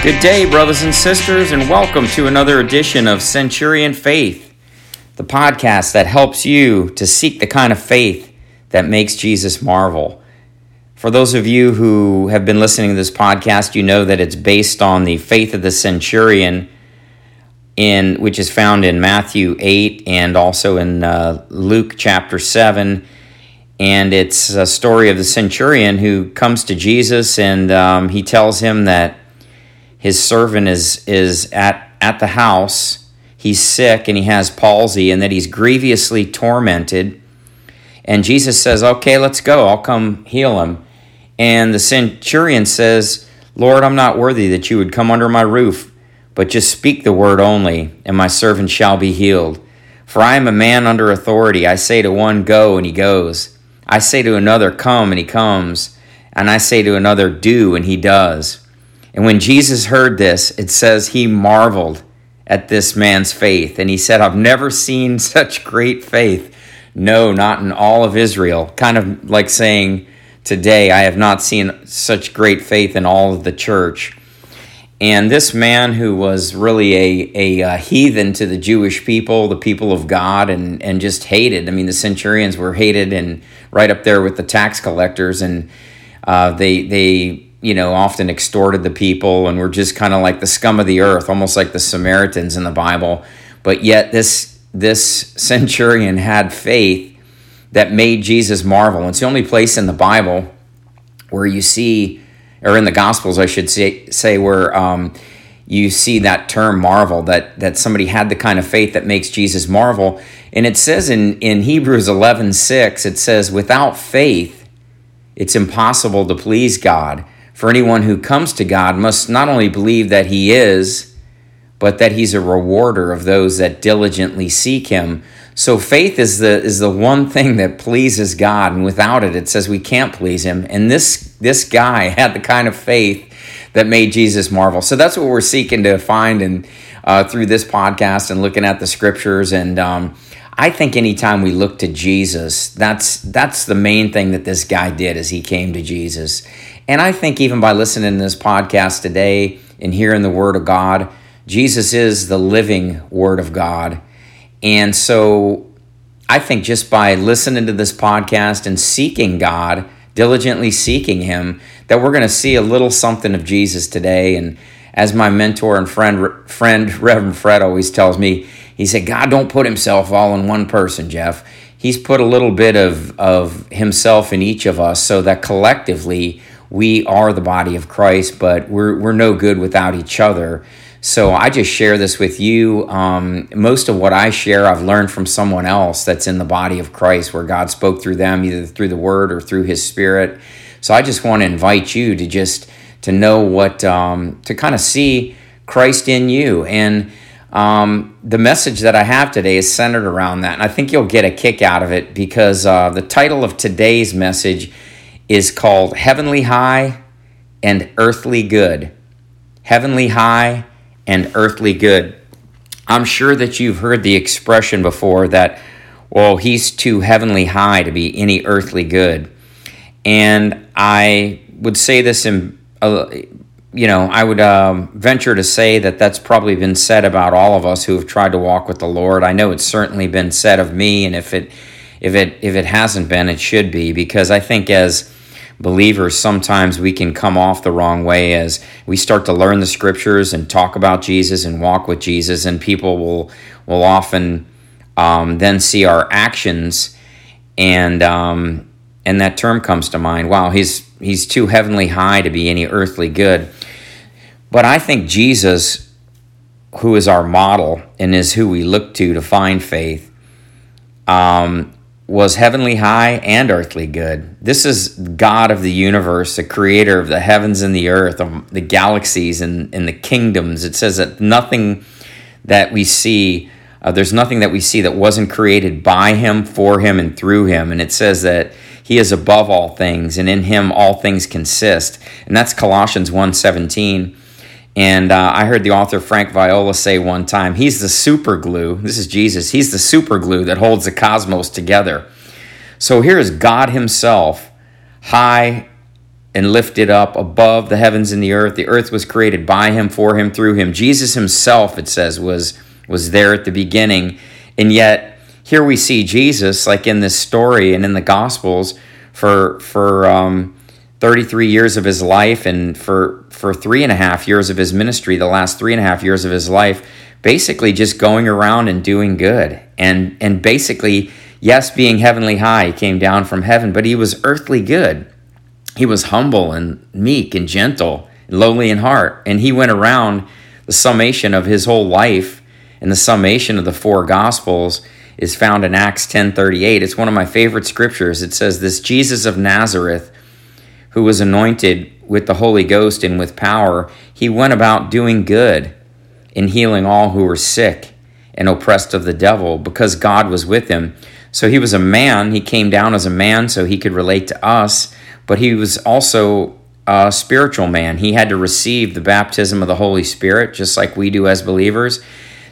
Good day, brothers and sisters, and welcome to another edition of Centurion Faith, the podcast that helps you to seek the kind of faith that makes Jesus marvel. For those of you who have been listening to this podcast, you know that it's based on the faith of the centurion in which is found in Matthew 8 and also in uh, Luke chapter 7 and it's a story of the centurion who comes to Jesus and um, he tells him that his servant is is at at the house. He's sick and he has palsy and that he's grievously tormented. And jesus says okay let's go. I'll come heal him. And the centurion says lord i'm not worthy that you would come under my roof but just speak the word only and my servant shall be healed. For i am a man under authority. I say to one go and he goes. I say to another come and he comes. And i say to another do and he does and when Jesus heard this, it says he marveled at this man's faith. And he said, I've never seen such great faith. No, not in all of Israel. Kind of like saying, Today, I have not seen such great faith in all of the church. And this man, who was really a, a, a, heathen to the Jewish people, the people of God, and, and just hated. I mean, the centurions were hated and right up there with the tax collectors, and uh, they they you know, often extorted the people and were just kind of like the scum of the earth, almost like the Samaritans in the Bible. But yet this this centurion had faith that made Jesus marvel. It's the only place in the Bible where you see, or in the Gospels, I should say, say where um, you see that term marvel, that, that somebody had the kind of faith that makes Jesus marvel. And it says in, in Hebrews 11 6, it says, without faith, it's impossible to please God. For anyone who comes to God must not only believe that He is, but that He's a rewarder of those that diligently seek Him. So faith is the is the one thing that pleases God, and without it, it says we can't please Him. And this this guy had the kind of faith that made Jesus marvel. So that's what we're seeking to find and uh, through this podcast and looking at the scriptures. And um, I think anytime we look to Jesus, that's that's the main thing that this guy did as he came to Jesus. And I think even by listening to this podcast today and hearing the Word of God, Jesus is the living Word of God. And so I think just by listening to this podcast and seeking God, diligently seeking Him, that we're going to see a little something of Jesus today. And as my mentor and friend, friend Reverend Fred always tells me, he said, God don't put Himself all in one person, Jeff. He's put a little bit of, of Himself in each of us so that collectively we are the body of Christ, but we're, we're no good without each other. So I just share this with you. Um, most of what I share, I've learned from someone else that's in the body of Christ, where God spoke through them, either through the Word or through His Spirit. So I just want to invite you to just to know what um, to kind of see Christ in you, and um, the message that I have today is centered around that, and I think you'll get a kick out of it because uh, the title of today's message is called Heavenly High and Earthly Good. Heavenly High and Earthly Good. I'm sure that you've heard the expression before that, well, he's too heavenly high to be any earthly good. And I would say this in, uh, you know, I would um, venture to say that that's probably been said about all of us who have tried to walk with the Lord. I know it's certainly been said of me, and if it if it if it hasn't been, it should be because I think as believers, sometimes we can come off the wrong way as we start to learn the scriptures and talk about Jesus and walk with Jesus, and people will will often um, then see our actions, and um, and that term comes to mind. Wow, he's he's too heavenly high to be any earthly good. But I think Jesus, who is our model and is who we look to to find faith, um, was heavenly high and earthly good. This is God of the universe, the creator of the heavens and the earth, of the galaxies and, and the kingdoms. It says that nothing that we see, uh, there's nothing that we see that wasn't created by him, for him, and through him. And it says that he is above all things, and in him all things consist. And that's Colossians 1.17. And uh, I heard the author Frank Viola say one time, he's the super glue. This is Jesus. He's the super glue that holds the cosmos together. So here is God Himself, high and lifted up above the heavens and the earth. The earth was created by him, for him, through him. Jesus himself, it says, was was there at the beginning. And yet here we see Jesus, like in this story and in the Gospels, for for um, 33 years of his life and for for three and a half years of his ministry, the last three and a half years of his life, basically just going around and doing good. And and basically, yes, being heavenly high, he came down from heaven, but he was earthly good. He was humble and meek and gentle and lowly in heart. And he went around the summation of his whole life and the summation of the four gospels is found in Acts 10:38. It's one of my favorite scriptures. It says this Jesus of Nazareth who was anointed with the Holy Ghost and with power, he went about doing good and healing all who were sick and oppressed of the devil because God was with him. So he was a man, he came down as a man so he could relate to us but he was also a spiritual man. He had to receive the baptism of the Holy Spirit, just like we do as believers,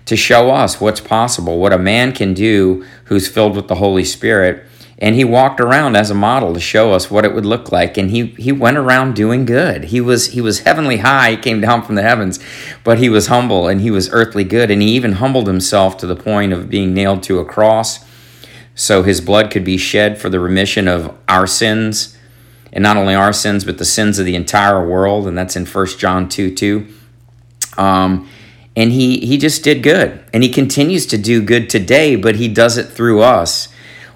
to show us what's possible, what a man can do who's filled with the Holy Spirit. And he walked around as a model to show us what it would look like. And he, he went around doing good. He was he was heavenly high, he came down from the heavens, but he was humble and he was earthly good. And he even humbled himself to the point of being nailed to a cross so his blood could be shed for the remission of our sins and not only our sins, but the sins of the entire world. And that's in 1 John 2 2. Um, and he, he just did good. And he continues to do good today, but he does it through us.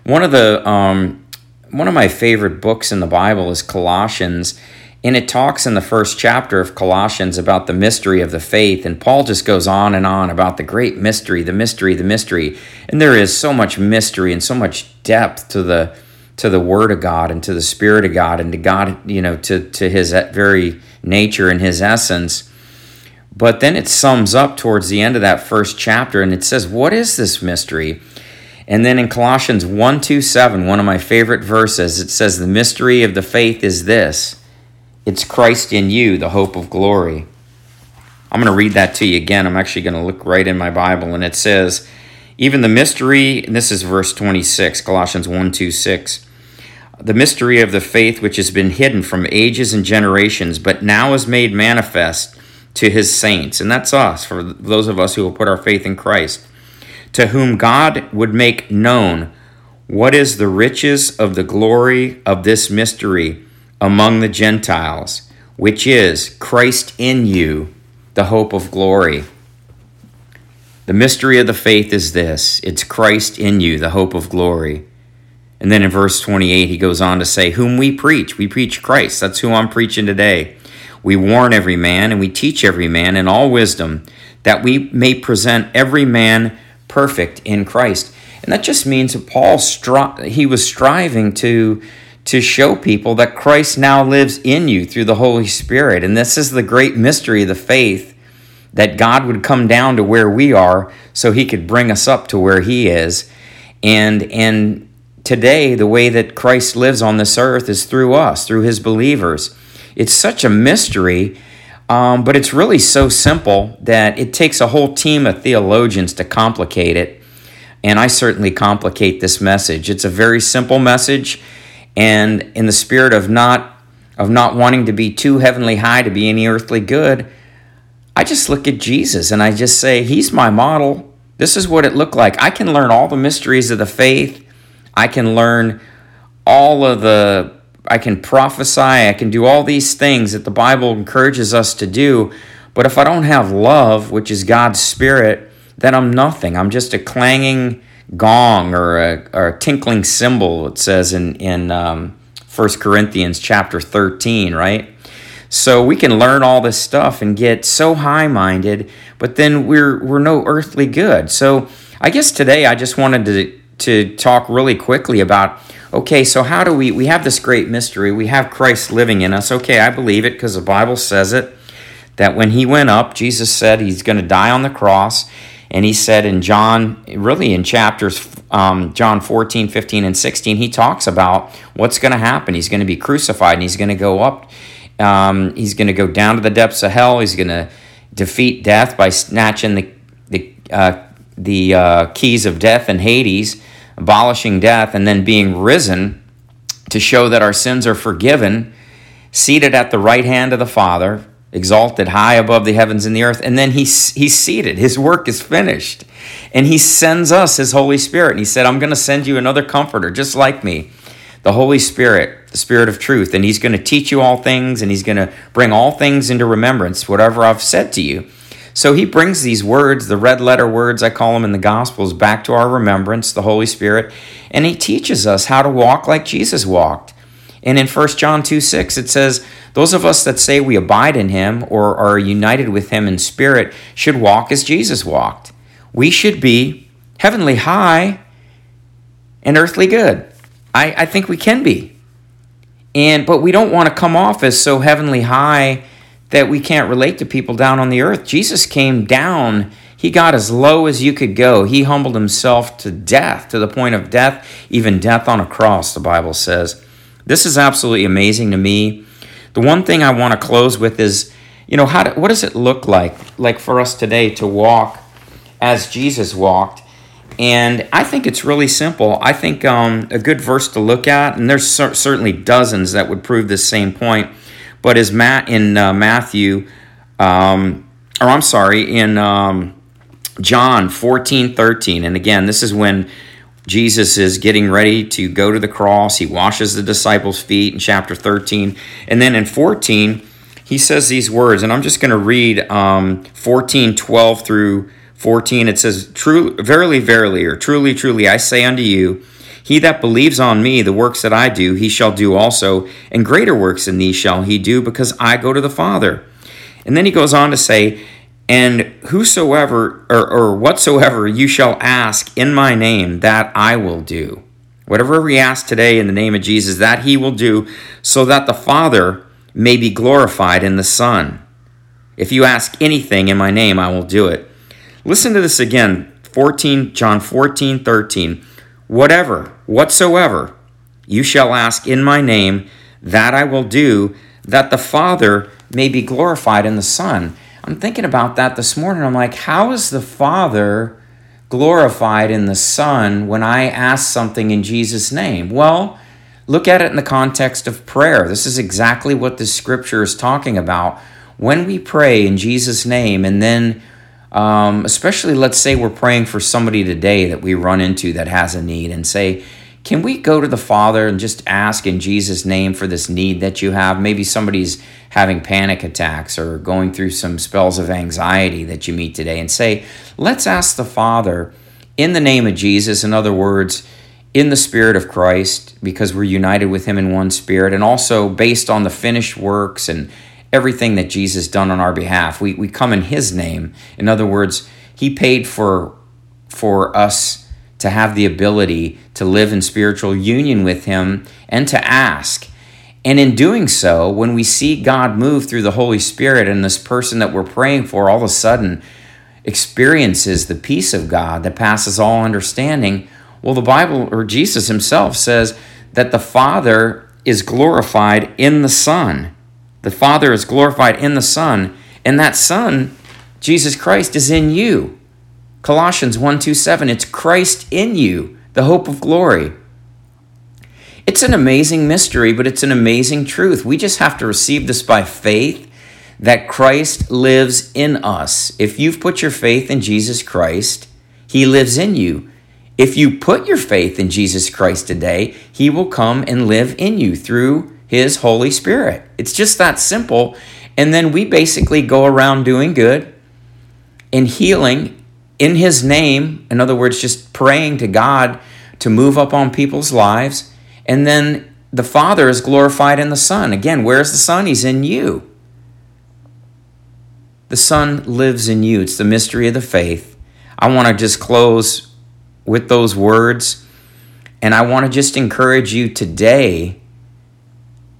One of the um, one of my favorite books in the Bible is Colossians, and it talks in the first chapter of Colossians about the mystery of the faith. And Paul just goes on and on about the great mystery, the mystery, the mystery. And there is so much mystery and so much depth to the to the Word of God and to the Spirit of God and to God, you know, to, to His very nature and His essence. But then it sums up towards the end of that first chapter and it says, What is this mystery? And then in Colossians 1 2 7, one of my favorite verses, it says, The mystery of the faith is this it's Christ in you, the hope of glory. I'm going to read that to you again. I'm actually going to look right in my Bible, and it says, Even the mystery, and this is verse 26, Colossians 1 2 6 the mystery of the faith which has been hidden from ages and generations, but now is made manifest to his saints. And that's us, for those of us who will put our faith in Christ, to whom God would make known what is the riches of the glory of this mystery among the Gentiles, which is Christ in you, the hope of glory. The mystery of the faith is this it's Christ in you, the hope of glory. And then in verse 28, he goes on to say, Whom we preach. We preach Christ. That's who I'm preaching today. We warn every man and we teach every man in all wisdom that we may present every man perfect in Christ. And that just means that Paul stri- he was striving to to show people that Christ now lives in you through the Holy Spirit. And this is the great mystery of the faith that God would come down to where we are so he could bring us up to where he is. And and today, the way that Christ lives on this earth is through us, through his believers. It's such a mystery, um, but it's really so simple that it takes a whole team of theologians to complicate it. And I certainly complicate this message. It's a very simple message, and in the spirit of not of not wanting to be too heavenly high to be any earthly good, I just look at Jesus and I just say, He's my model. This is what it looked like. I can learn all the mysteries of the faith I can learn all of the, I can prophesy, I can do all these things that the Bible encourages us to do. But if I don't have love, which is God's Spirit, then I'm nothing. I'm just a clanging gong or a, or a tinkling cymbal, it says in, in um, 1 Corinthians chapter 13, right? So we can learn all this stuff and get so high minded, but then we're, we're no earthly good. So I guess today I just wanted to to talk really quickly about okay, so how do we we have this great mystery. We have Christ living in us. Okay, I believe it because the Bible says it that when he went up, Jesus said he's going to die on the cross. And he said in John, really in chapters um, John 14, 15, and 16, he talks about what's going to happen. He's going to be crucified and he's going to go up. Um, he's going to go down to the depths of hell. He's going to defeat death by snatching the, the, uh, the uh, keys of death and Hades abolishing death, and then being risen to show that our sins are forgiven. seated at the right hand of the Father, exalted high above the heavens and the earth. And then he's, he's seated. His work is finished. And he sends us his Holy Spirit. And he said, I'm going to send you another comforter just like me, the Holy Spirit, the Spirit of truth. And he's going to teach you all things and he's going to bring all things into remembrance, whatever I've said to you. So he brings these words, the red letter words, I call them in the Gospels, back to our remembrance, the Holy Spirit, and he teaches us how to walk like Jesus walked. And in 1 John 2 6, it says, Those of us that say we abide in him or are united with him in spirit should walk as Jesus walked. We should be heavenly high and earthly good. I, I think we can be. And but we don't want to come off as so heavenly high that we can't relate to people down on the earth. Jesus came down. He got as low as you could go. He humbled himself to death, to the point of death, even death on a cross, the Bible says. This is absolutely amazing to me. The one thing I want to close with is, you know, how do, what does it look like, like for us today to walk as Jesus walked? And I think it's really simple. I think um, a good verse to look at, and there's cer- certainly dozens that would prove this same point, but as Matt in uh, Matthew, um, or I'm sorry, in um, John 14, 13. And again, this is when Jesus is getting ready to go to the cross. He washes the disciples' feet in chapter 13. And then in 14, he says these words, and I'm just going to read um, 14, 12 through 14. It says, True, Verily, verily, or truly, truly, I say unto you, he that believes on me, the works that I do, he shall do also, and greater works than these shall he do, because I go to the Father. And then he goes on to say, and whosoever or, or whatsoever you shall ask in my name, that I will do. Whatever we ask today in the name of Jesus, that he will do, so that the Father may be glorified in the Son. If you ask anything in my name, I will do it. Listen to this again 14, John 14, 13. Whatever, whatsoever you shall ask in my name, that I will do, that the Father may be glorified in the Son. I'm thinking about that this morning. I'm like, how is the Father glorified in the Son when I ask something in Jesus' name? Well, look at it in the context of prayer. This is exactly what the scripture is talking about. When we pray in Jesus' name, and then um, especially let's say we're praying for somebody today that we run into that has a need and say, can we go to the Father and just ask in Jesus' name for this need that you have? Maybe somebody's having panic attacks or going through some spells of anxiety that you meet today and say, let's ask the Father in the name of Jesus, in other words, in the Spirit of Christ, because we're united with Him in one Spirit, and also based on the finished works and everything that Jesus done on our behalf. We, we come in His name. In other words, He paid for, for us to have the ability to live in spiritual union with Him and to ask. And in doing so, when we see God move through the Holy Spirit and this person that we're praying for all of a sudden experiences the peace of God that passes all understanding, well, the Bible or Jesus Himself says that the Father is glorified in the Son. The Father is glorified in the Son, and that Son, Jesus Christ, is in you. Colossians 1 2 7, it's Christ in you, the hope of glory. It's an amazing mystery, but it's an amazing truth. We just have to receive this by faith that Christ lives in us. If you've put your faith in Jesus Christ, He lives in you. If you put your faith in Jesus Christ today, He will come and live in you through His Holy Spirit. It's just that simple. And then we basically go around doing good and healing in His name, in other words, just praying to God to move up on people's lives. And then the Father is glorified in the Son. Again, where's the Son? He's in you. The Son lives in you. It's the mystery of the faith. I want to just close with those words. And I want to just encourage you today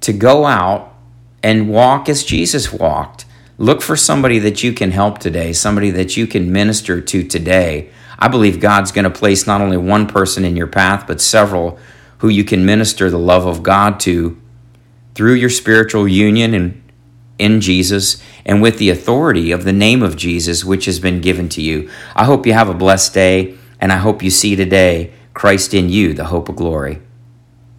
to go out and walk as Jesus walked. Look for somebody that you can help today, somebody that you can minister to today. I believe God's going to place not only one person in your path, but several who you can minister the love of God to through your spiritual union and in Jesus and with the authority of the name of Jesus, which has been given to you. I hope you have a blessed day, and I hope you see today Christ in you, the hope of glory.